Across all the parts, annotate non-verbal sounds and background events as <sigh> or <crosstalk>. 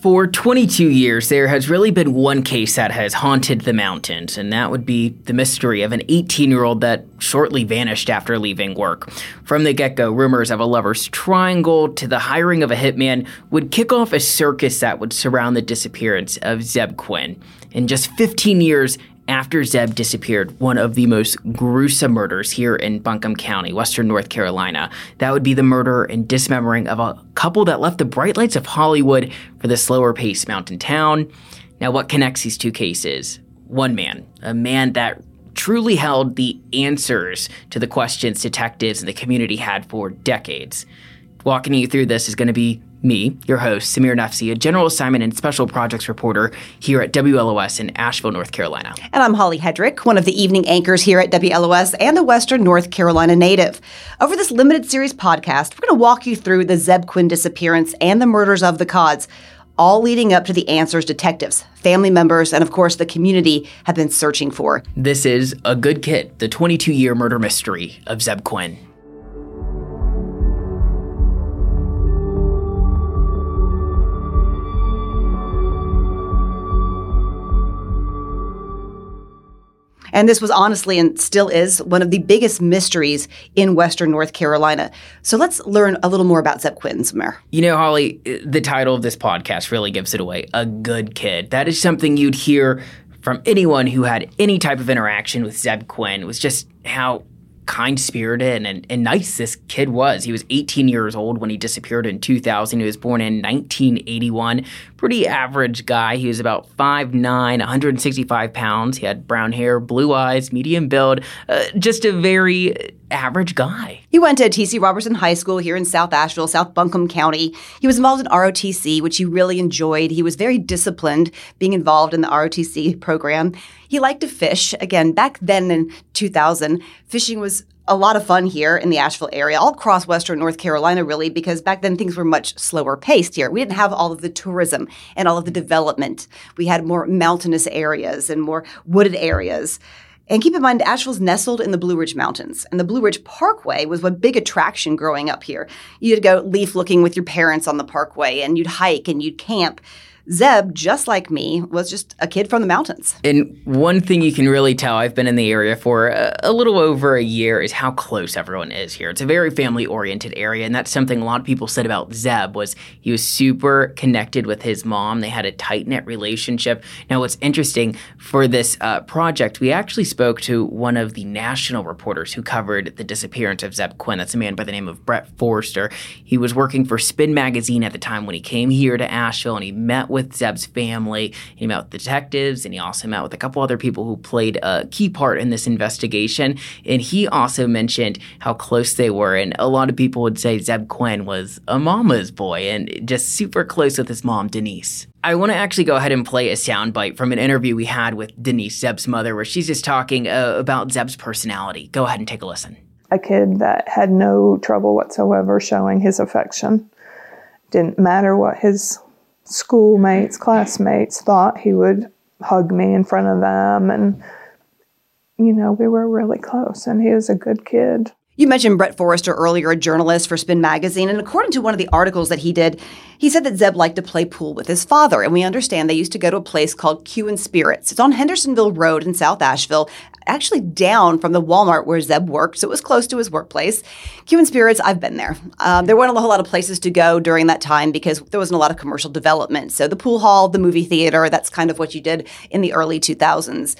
For 22 years, there has really been one case that has haunted the mountains, and that would be the mystery of an 18 year old that shortly vanished after leaving work. From the get go, rumors of a lover's triangle to the hiring of a hitman would kick off a circus that would surround the disappearance of Zebb Quinn. In just 15 years, after Zebb disappeared, one of the most gruesome murders here in Buncombe County, Western North Carolina. That would be the murder and dismembering of a couple that left the bright lights of Hollywood for the slower paced mountain town. Now, what connects these two cases? One man, a man that truly held the answers to the questions detectives and the community had for decades. Walking you through this is going to be me, your host, Samir Nafsi, a general assignment and special projects reporter here at WLOS in Asheville, North Carolina. And I'm Holly Hedrick, one of the evening anchors here at WLOS and a Western North Carolina native. Over this limited series podcast, we're going to walk you through the Zebb Quinn disappearance and the murders of the Codds, all leading up to the answers detectives, family members, and of course the community have been searching for. This is A Good Kid, the 22 year murder mystery of Zebb Quinn. And this was honestly and still is one of the biggest mysteries in Western North Carolina. So let's learn a little more about Zebb Quinn, Samir. You know, Holly, the title of this podcast really gives it away. A good kid. That is something you'd hear from anyone who had any type of interaction with Zebb Quinn. Was just how kind spirited and, and nice this kid was. He was 18 years old when he disappeared in 2000. He was born in 1981. Pretty average guy. He was about 5'9, 165 pounds. He had brown hair, blue eyes, medium build, uh, just a very average guy. He went to T.C. Roberson High School here in South Asheville, South Buncombe County. He was involved in ROTC, which he really enjoyed. He was very disciplined being involved in the ROTC program. He liked to fish. Again, back then in 2000, fishing was a lot of fun here in the Asheville area, all across Western North Carolina, really, because back then things were much slower paced here. We didn't have all of the tourism and all of the development. We had more mountainous areas and more wooded areas. And keep in mind, Asheville's nestled in the Blue Ridge Mountains, and the Blue Ridge Parkway was a big attraction growing up here. You'd go leaf looking with your parents on the parkway, and you'd hike and you'd camp. Zebb, just like me, was just a kid from the mountains. And one thing you can really tell, I've been in the area for a, a little over a year, is how close everyone is here. It's a very family-oriented area, and that's something a lot of people said about Zebb was he was super connected with his mom. They had a tight-knit relationship. Now, what's interesting for this uh, project, we actually spoke to one of the national reporters who covered the disappearance of Zebb Quinn. That's a man by the name of Brett Forrester. He was working for Spin Magazine at the time when he came here to Asheville, and he met with Zebb's family. He met with detectives, and he also met with a couple other people who played a key part in this investigation. And he also mentioned how close they were. And a lot of people would say Zebb Quinn was a mama's boy and just super close with his mom, Denise. I want to actually go ahead and play a soundbite from an interview we had with Denise, Zebb's mother, where she's just talking uh, about Zebb's personality. Go ahead and take a listen. A kid that had no trouble whatsoever showing his affection. Didn't matter what his schoolmates, classmates thought he would hug me in front of them. And, you know, we were really close, and he was a good kid. You mentioned Brett Forrester earlier, a journalist for Spin Magazine, and according to one of the articles that he did, he said that Zebb liked to play pool with his father. And we understand they used to go to a place called Q and Spirits. It's on Hendersonville Road in South Asheville, actually down from the Walmart where Zebb worked, so it was close to his workplace. Q and Spirits, I've been there. Um, there weren't a whole lot of places to go during that time because there wasn't a lot of commercial development. So the pool hall, the movie theater, that's kind of what you did in the early 2000s.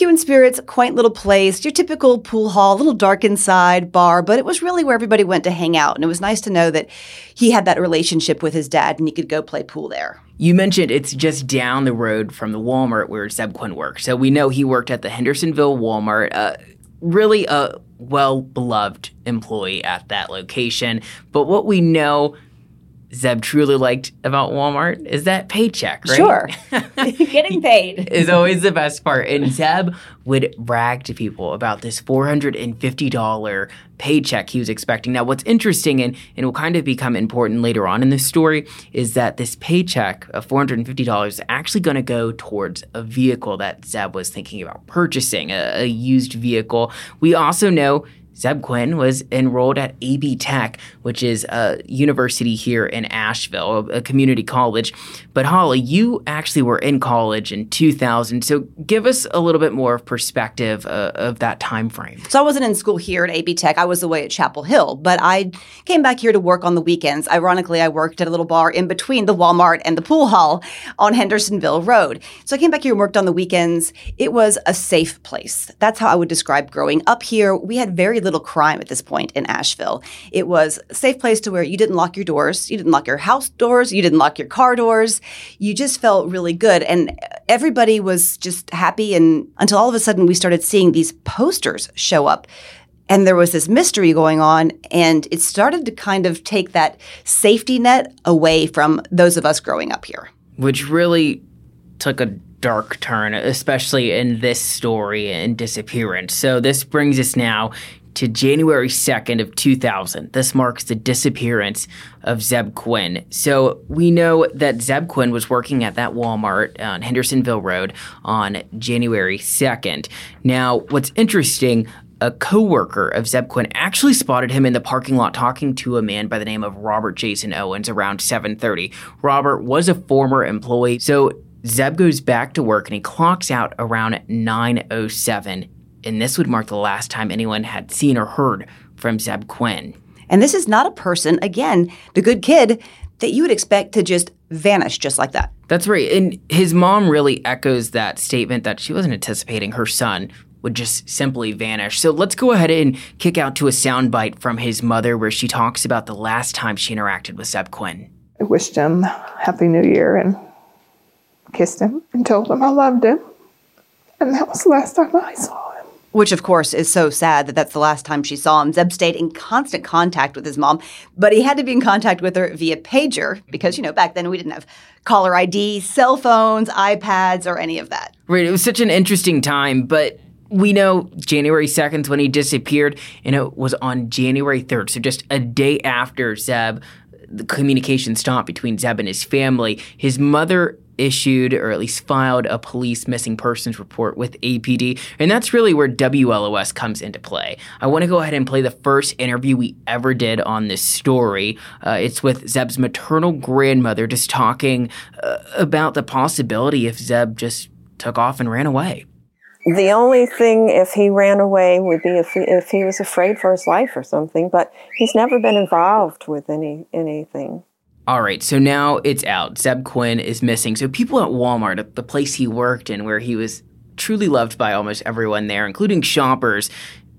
And Spirits, quaint little place, your typical pool hall, a little dark inside, bar, but it was really where everybody went to hang out. And it was nice to know that he had that relationship with his dad and he could go play pool there. You mentioned it's just down the road from the Walmart where Zebb Quinn worked. So we know he worked at the Hendersonville Walmart. Uh, really a well beloved employee at that location. But what we know Zebb truly liked about Walmart is that paycheck, right? Sure. <laughs> <laughs> Getting paid is always the best part. And Zebb would brag to people about this $450 paycheck he was expecting. Now, what's interesting and, and will kind of become important later on in this story is that this paycheck of $450 is actually going to go towards a vehicle that Zebb was thinking about purchasing, a, a used vehicle. We also know Zebb Quinn was enrolled at AB Tech, which is a university here in Asheville, a community college. But Holly, you actually were in college in 2000, so give us a little bit more of perspective uh, of that time frame. So I wasn't in school here at AB Tech. I was away at Chapel Hill, but I came back here to work on the weekends. Ironically, I worked at a little bar in between the Walmart and the pool hall on Hendersonville Road. So I came back here and worked on the weekends. It was a safe place. That's how I would describe growing up here. We had very little crime at this point in Asheville. It was a safe place to where you didn't lock your doors, you didn't lock your house doors, you didn't lock your car doors. You just felt really good. And everybody was just happy. And until all of a sudden we started seeing these posters show up and there was this mystery going on and it started to kind of take that safety net away from those of us growing up here which really took a dark turn especially in this story and disappearance so this brings us now to January 2nd of 2000. This marks the disappearance of Zebb Quinn. So we know that Zebb Quinn was working at that Walmart on Hendersonville Road on January 2nd. Now, what's interesting, a coworker of Zebb Quinn actually spotted him in the parking lot talking to a man by the name of Robert Jason Owens around 7:30. Robert was a former employee, so Zebb goes back to work and he clocks out around 9:07 and this would mark the last time anyone had seen or heard from Zebb Quinn. And this is not a person, again, the good kid that you would expect to just vanish just like that. That's right. And his mom really echoes that statement that she wasn't anticipating her son would just simply vanish. So let's go ahead and kick out to a soundbite from his mother where she talks about the last time she interacted with Zebb Quinn. I wished him Happy New Year and kissed him and told him I loved him. And that was the last time I saw him. Which, of course, is so sad that that's the last time she saw him. Zebb stayed in constant contact with his mom, but he had to be in contact with her via pager because, you know, back then we didn't have caller ID, cell phones, iPads, or any of that. Right. It was such an interesting time, but we know January 2nd when he disappeared, and it was on January 3rd. So just a day after Zebb, the communication stopped between Zebb and his family. His mother issued or at least filed a police missing persons report with APD. And that's really where WLOS comes into play. I want to go ahead and play the first interview we ever did on this story. Uh, it's with Zebb's maternal grandmother just talking uh, about the possibility if Zebb just took off and ran away. The only thing if he ran away would be if he, if he was afraid for his life or something, but he's never been involved with any anything. All right, so now it's out. Zebb Quinn is missing. So people at Walmart, the place he worked in, where he was truly loved by almost everyone there, including shoppers,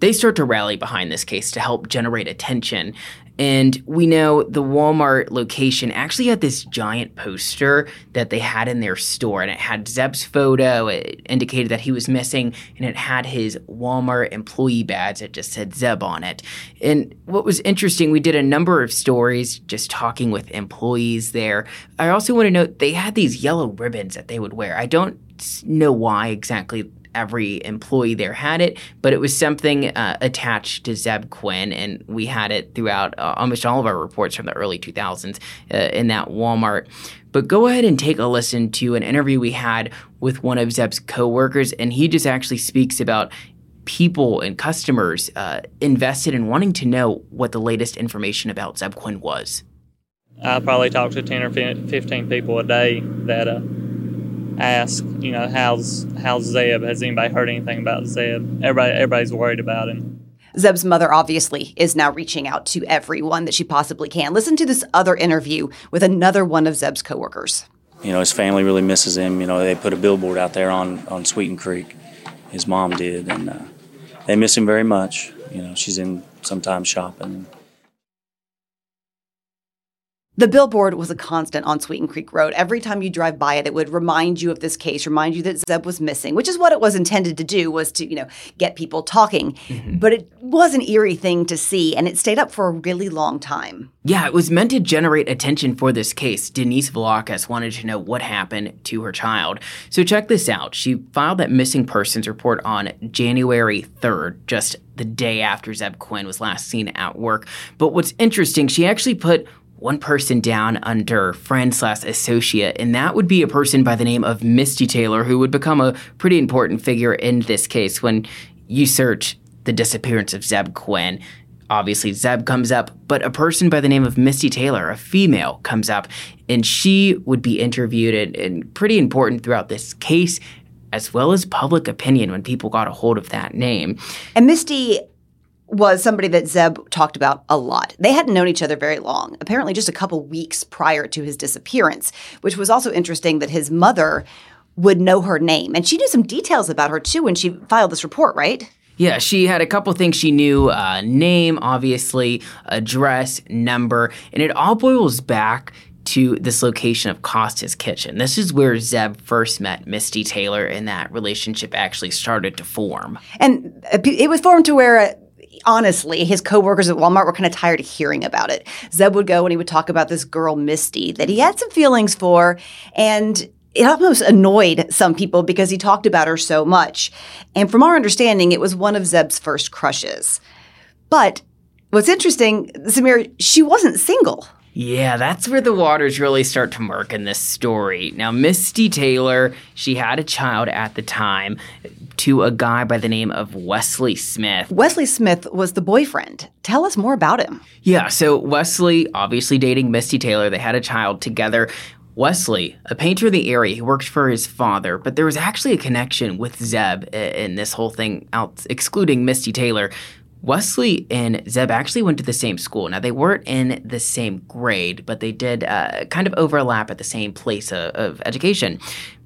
they start to rally behind this case to help generate attention. And we know the Walmart location actually had this giant poster that they had in their store, and it had Zebb's photo. It indicated that he was missing, and it had his Walmart employee badge that just said Zebb on it. And what was interesting, we did a number of stories just talking with employees there. I also want to note they had these yellow ribbons that they would wear. I don't know why exactly every employee there had it, but it was something uh, attached to Zebb Quinn, and we had it throughout uh, almost all of our reports from the early 2000s uh, in that Walmart. But go ahead and take a listen to an interview we had with one of Zebb's coworkers, and he just actually speaks about people and customers uh, invested in wanting to know what the latest information about Zebb Quinn was. I probably talk to 10 or 15 people a day that uh, ask, you know, how's how's Zebb? Has anybody heard anything about Zebb? Everybody everybody's worried about him. Zebb's mother obviously is now reaching out to everyone that she possibly can. Listen to this other interview with another one of Zebb's coworkers. You know, his family really misses him. You know, they put a billboard out there on on Sweeten Creek. His mom did, and uh, they miss him very much. You know, she's in sometimes shopping the billboard was a constant on Sweeten Creek Road. Every time you drive by it, it would remind you of this case, remind you that Zebb was missing, which is what it was intended to do, was to, you know, get people talking. Mm-hmm. But it was an eerie thing to see, and it stayed up for a really long time. Yeah, it was meant to generate attention for this case. Denise Vlakas wanted to know what happened to her child. So check this out. She filed that missing persons report on January 3rd, just the day after Zebb Quinn was last seen at work. But what's interesting, she actually put one person down under friend slash associate, and that would be a person by the name of Misty Taylor, who would become a pretty important figure in this case. When you search the disappearance of Zebb Quinn. Obviously, Zebb comes up, but a person by the name of Misty Taylor, a female, comes up, and she would be interviewed and, and pretty important throughout this case, as well as public opinion when people got a hold of that name. And Misty was somebody that Zebb talked about a lot. They hadn't known each other very long, apparently just a couple weeks prior to his disappearance, which was also interesting that his mother would know her name. And she knew some details about her too when she filed this report, right? Yeah, she had a couple things she knew uh, name, obviously, address, number, and it all boils back to this location of Costa's kitchen. This is where Zebb first met Misty Taylor, and that relationship actually started to form. And it was formed to where. Honestly, his coworkers at Walmart were kind of tired of hearing about it. Zebb would go and he would talk about this girl, Misty, that he had some feelings for. And it almost annoyed some people because he talked about her so much. And from our understanding, it was one of Zebb's first crushes. But what's interesting, Samir, she wasn't single. Yeah, that's where the waters really start to murk in this story. Now, Misty Taylor, she had a child at the time to a guy by the name of Wesley Smith. Wesley Smith was the boyfriend. Tell us more about him. Yeah, so Wesley, obviously dating Misty Taylor, they had a child together. Wesley, a painter of the area, he worked for his father, but there was actually a connection with Zebb uh, in this whole thing, out excluding Misty Taylor. Wesley and Zebb actually went to the same school. Now, they weren't in the same grade, but they did uh, kind of overlap at the same place of, of education.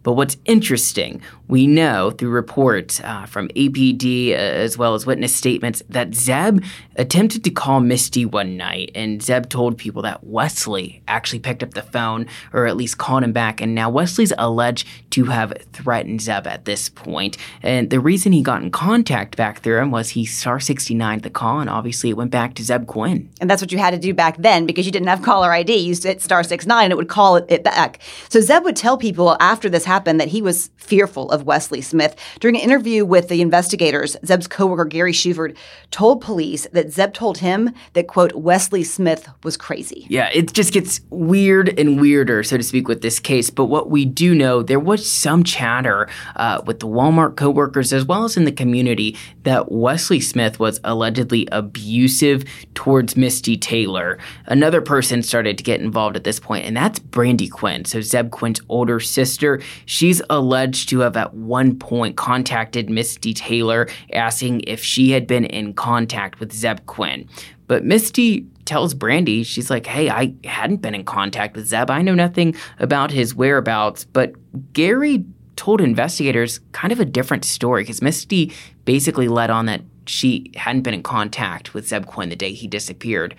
But what's interesting, we know through reports uh, from APD uh, as well as witness statements that Zebb attempted to call Misty one night, and Zebb told people that Wesley actually picked up the phone or at least called him back. And now Wesley's alleged to have threatened Zebb at this point. And the reason he got in contact back through him was he star 69 the call, and obviously it went back to Zebb Quinn. And that's what you had to do back then because you didn't have caller ID. You hit star 69 and it would call it, it back. So Zebb would tell people after this happened happened that he was fearful of Wesley Smith. During an interview with the investigators, Zebb's coworker Gary Shuvord told police that Zebb told him that, quote, Wesley Smith was crazy. Yeah, it just gets weird and weirder, so to speak, with this case. But what we do know, there was some chatter uh, with the Walmart coworkers as well as in the community that Wesley Smith was allegedly abusive towards Misty Taylor. Another person started to get involved at this point, and that's Brandy Quinn. So Zebb Quinn's older sister. She's alleged to have at one point contacted Misty Taylor asking if she had been in contact with Zebb Quinn. But Misty tells Brandy, she's like, hey, I hadn't been in contact with Zebb. I know nothing about his whereabouts. But Gary told investigators kind of a different story because Misty basically led on that she hadn't been in contact with Zebb Quinn the day he disappeared.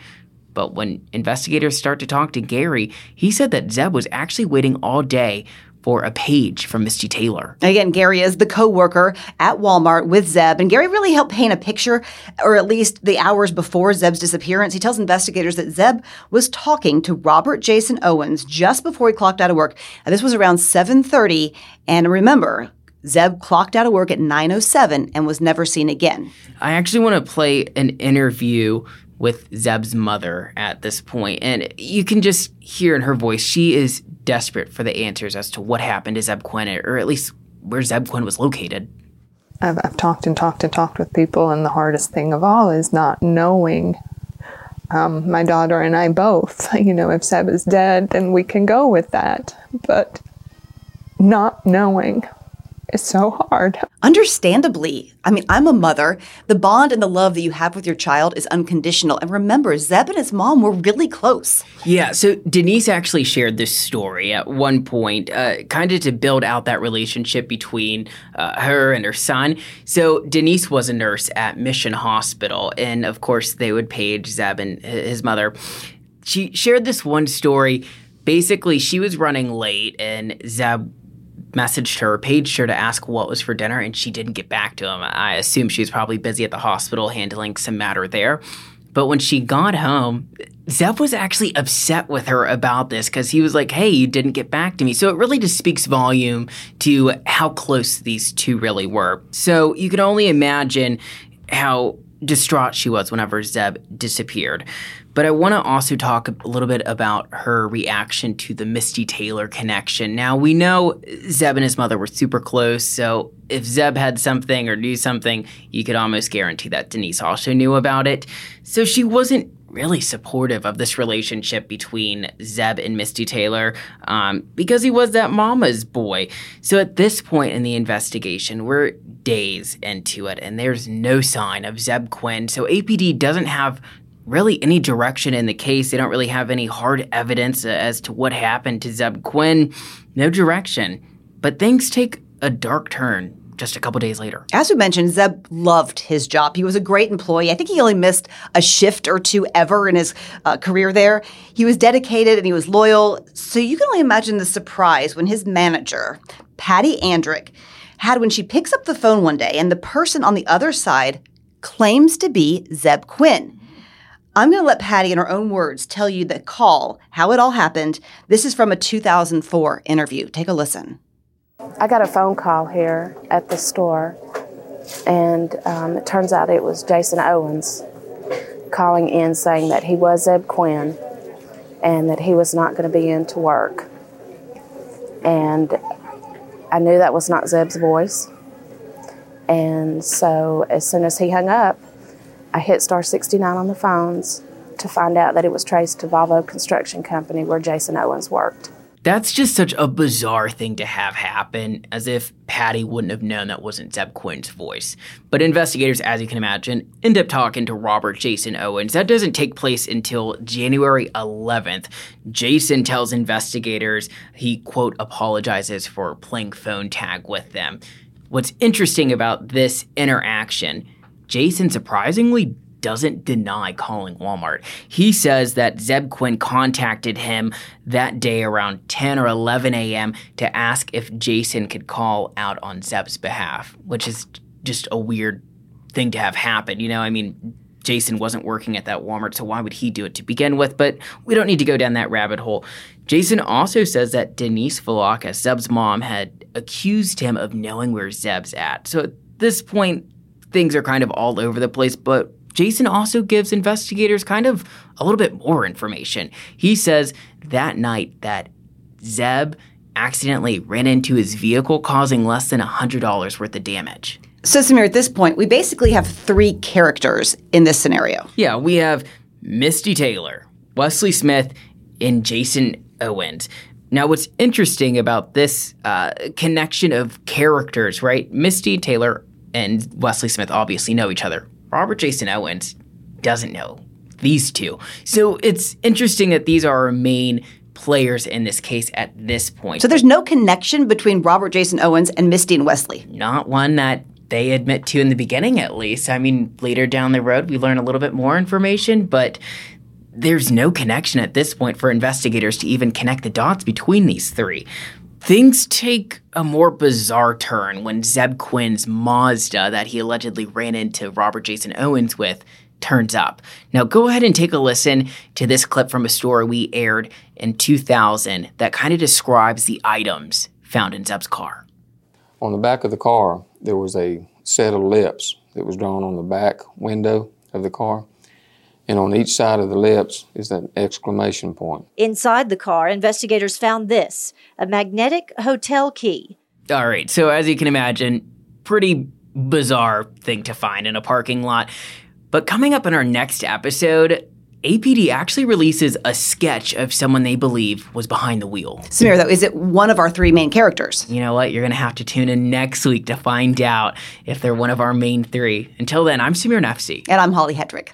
But when investigators start to talk to Gary, he said that Zebb was actually waiting all day for a page from Misty Taylor. Again, Gary is the co-worker at Walmart with Zebb, and Gary really helped paint a picture, or at least the hours before Zebb's disappearance. He tells investigators that Zebb was talking to Robert Jason Owens just before he clocked out of work. Now, this was around 7:30, and remember, Zebb clocked out of work at 9:07 and was never seen again. I actually want to play an interview with Zebb's mother at this point, and you can just hear in her voice she is desperate for the answers as to what happened to Zebb Quinn, or at least where Zebb Quinn was located. I've, I've talked and talked and talked with people, and the hardest thing of all is not knowing. Um, my daughter and I both, <laughs> you know, if Zebb is dead, then we can go with that. But not knowing is so hard. Understandably. I mean, I'm a mother. The bond and the love that you have with your child is unconditional. And remember, Zebb and his mom were really close. Yeah, so Denise actually shared this story at one point, uh, kind of to build out that relationship between uh, her and her son. So Denise was a nurse at Mission Hospital, and of course, they would page Zebb and his mother. She shared this one story. Basically, she was running late, and Zebb messaged her, paged her to ask what was for dinner, and she didn't get back to him. I assume she was probably busy at the hospital handling some matter there. But when she got home, Zebb was actually upset with her about this because he was like, hey, you didn't get back to me. So it really just speaks volume to how close these two really were. So you can only imagine how distraught she was whenever Zebb disappeared. But I want to also talk a little bit about her reaction to the Misty Taylor connection. Now, we know Zebb and his mother were super close, so if Zebb had something or knew something, you could almost guarantee that Denise also knew about it. So she wasn't really supportive of this relationship between Zebb and Misty Taylor um, because he was that mama's boy. So at this point in the investigation, we're days into it and there's no sign of Zebb Quinn. So APD doesn't have really any direction in the case. They don't really have any hard evidence as to what happened to Zebb Quinn. No direction. But things take a dark turn just a couple days later. As we mentioned, Zebb loved his job. He was a great employee. I think he only missed a shift or two ever in his uh, career there. He was dedicated and he was loyal. So you can only imagine the surprise when his manager, Patty Andrick, had when she picks up the phone one day and the person on the other side claims to be Zebb Quinn. I'm going to let Patty, in her own words, tell you the call, how it all happened. This is from a 2004 interview. Take a listen. I got a phone call here at the store, and um, it turns out it was Jason Owens calling in saying that he was Zebb Quinn and that he was not going to be in to work. And I knew that was not Zebb's voice. And so as soon as he hung up, I hit star 69 on the phones to find out that it was traced to Volvo Construction Company where Jason Owens worked. That's just such a bizarre thing to have happen, as if Patty wouldn't have known that wasn't Zebb Quinn's voice. But investigators, as you can imagine, end up talking to Robert Jason Owens. That doesn't take place until January 11th. Jason tells investigators he, quote, apologizes for playing phone tag with them. What's interesting about this interaction Jason surprisingly doesn't deny calling Walmart. He says that Zebb Quinn contacted him that day around 10 or 11 a.m. to ask if Jason could call out on Zebb's behalf, which is just a weird thing to have happen. You know, I mean, Jason wasn't working at that Walmart, so why would he do it to begin with? But we don't need to go down that rabbit hole. Jason also says that Denise Valaka, Zebb's mom, had accused him of knowing where Zebb's at. So at this point, things are kind of all over the place, but Jason also gives investigators kind of a little bit more information. He says that night that Zebb accidentally ran into his vehicle, causing less than $100 worth of damage. So, Samir, at this point, we basically have three characters in this scenario. Yeah, we have Misty Taylor, Wesley Smith, and Jason Owens. Now, what's interesting about this uh, connection of characters, right? Misty Taylor and Wesley Smith obviously know each other. Robert Jason Owens doesn't know these two. So it's interesting that these are our main players in this case at this point. So there's no connection between Robert Jason Owens and Misty and Wesley. Not one that they admit to in the beginning, at least. I mean, later down the road, we learn a little bit more information, but there's no connection at this point for investigators to even connect the dots between these three. Things take a more bizarre turn when Zebb Quinn's Mazda that he allegedly ran into Robert Jason Owens with turns up. Now, go ahead and take a listen to this clip from a story we aired in 2000 that kind of describes the items found in Zebb's car. On the back of the car, there was a set of lips that was drawn on the back window of the car. And on each side of the lips is that exclamation point. Inside the car, investigators found this a magnetic hotel key. All right, so as you can imagine, pretty bizarre thing to find in a parking lot. But coming up in our next episode, APD actually releases a sketch of someone they believe was behind the wheel. Samir, though, is it one of our three main characters? You know what? You're going to have to tune in next week to find out if they're one of our main three. Until then, I'm Samir Nafsi. And I'm Holly Hedrick.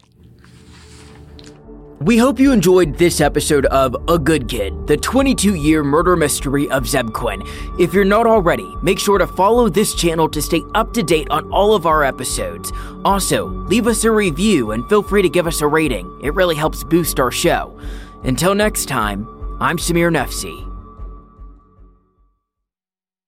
We hope you enjoyed this episode of A Good Kid, the 22 year murder mystery of Zebb Quinn. If you're not already, make sure to follow this channel to stay up to date on all of our episodes. Also, leave us a review and feel free to give us a rating, it really helps boost our show. Until next time, I'm Samir Nafsi.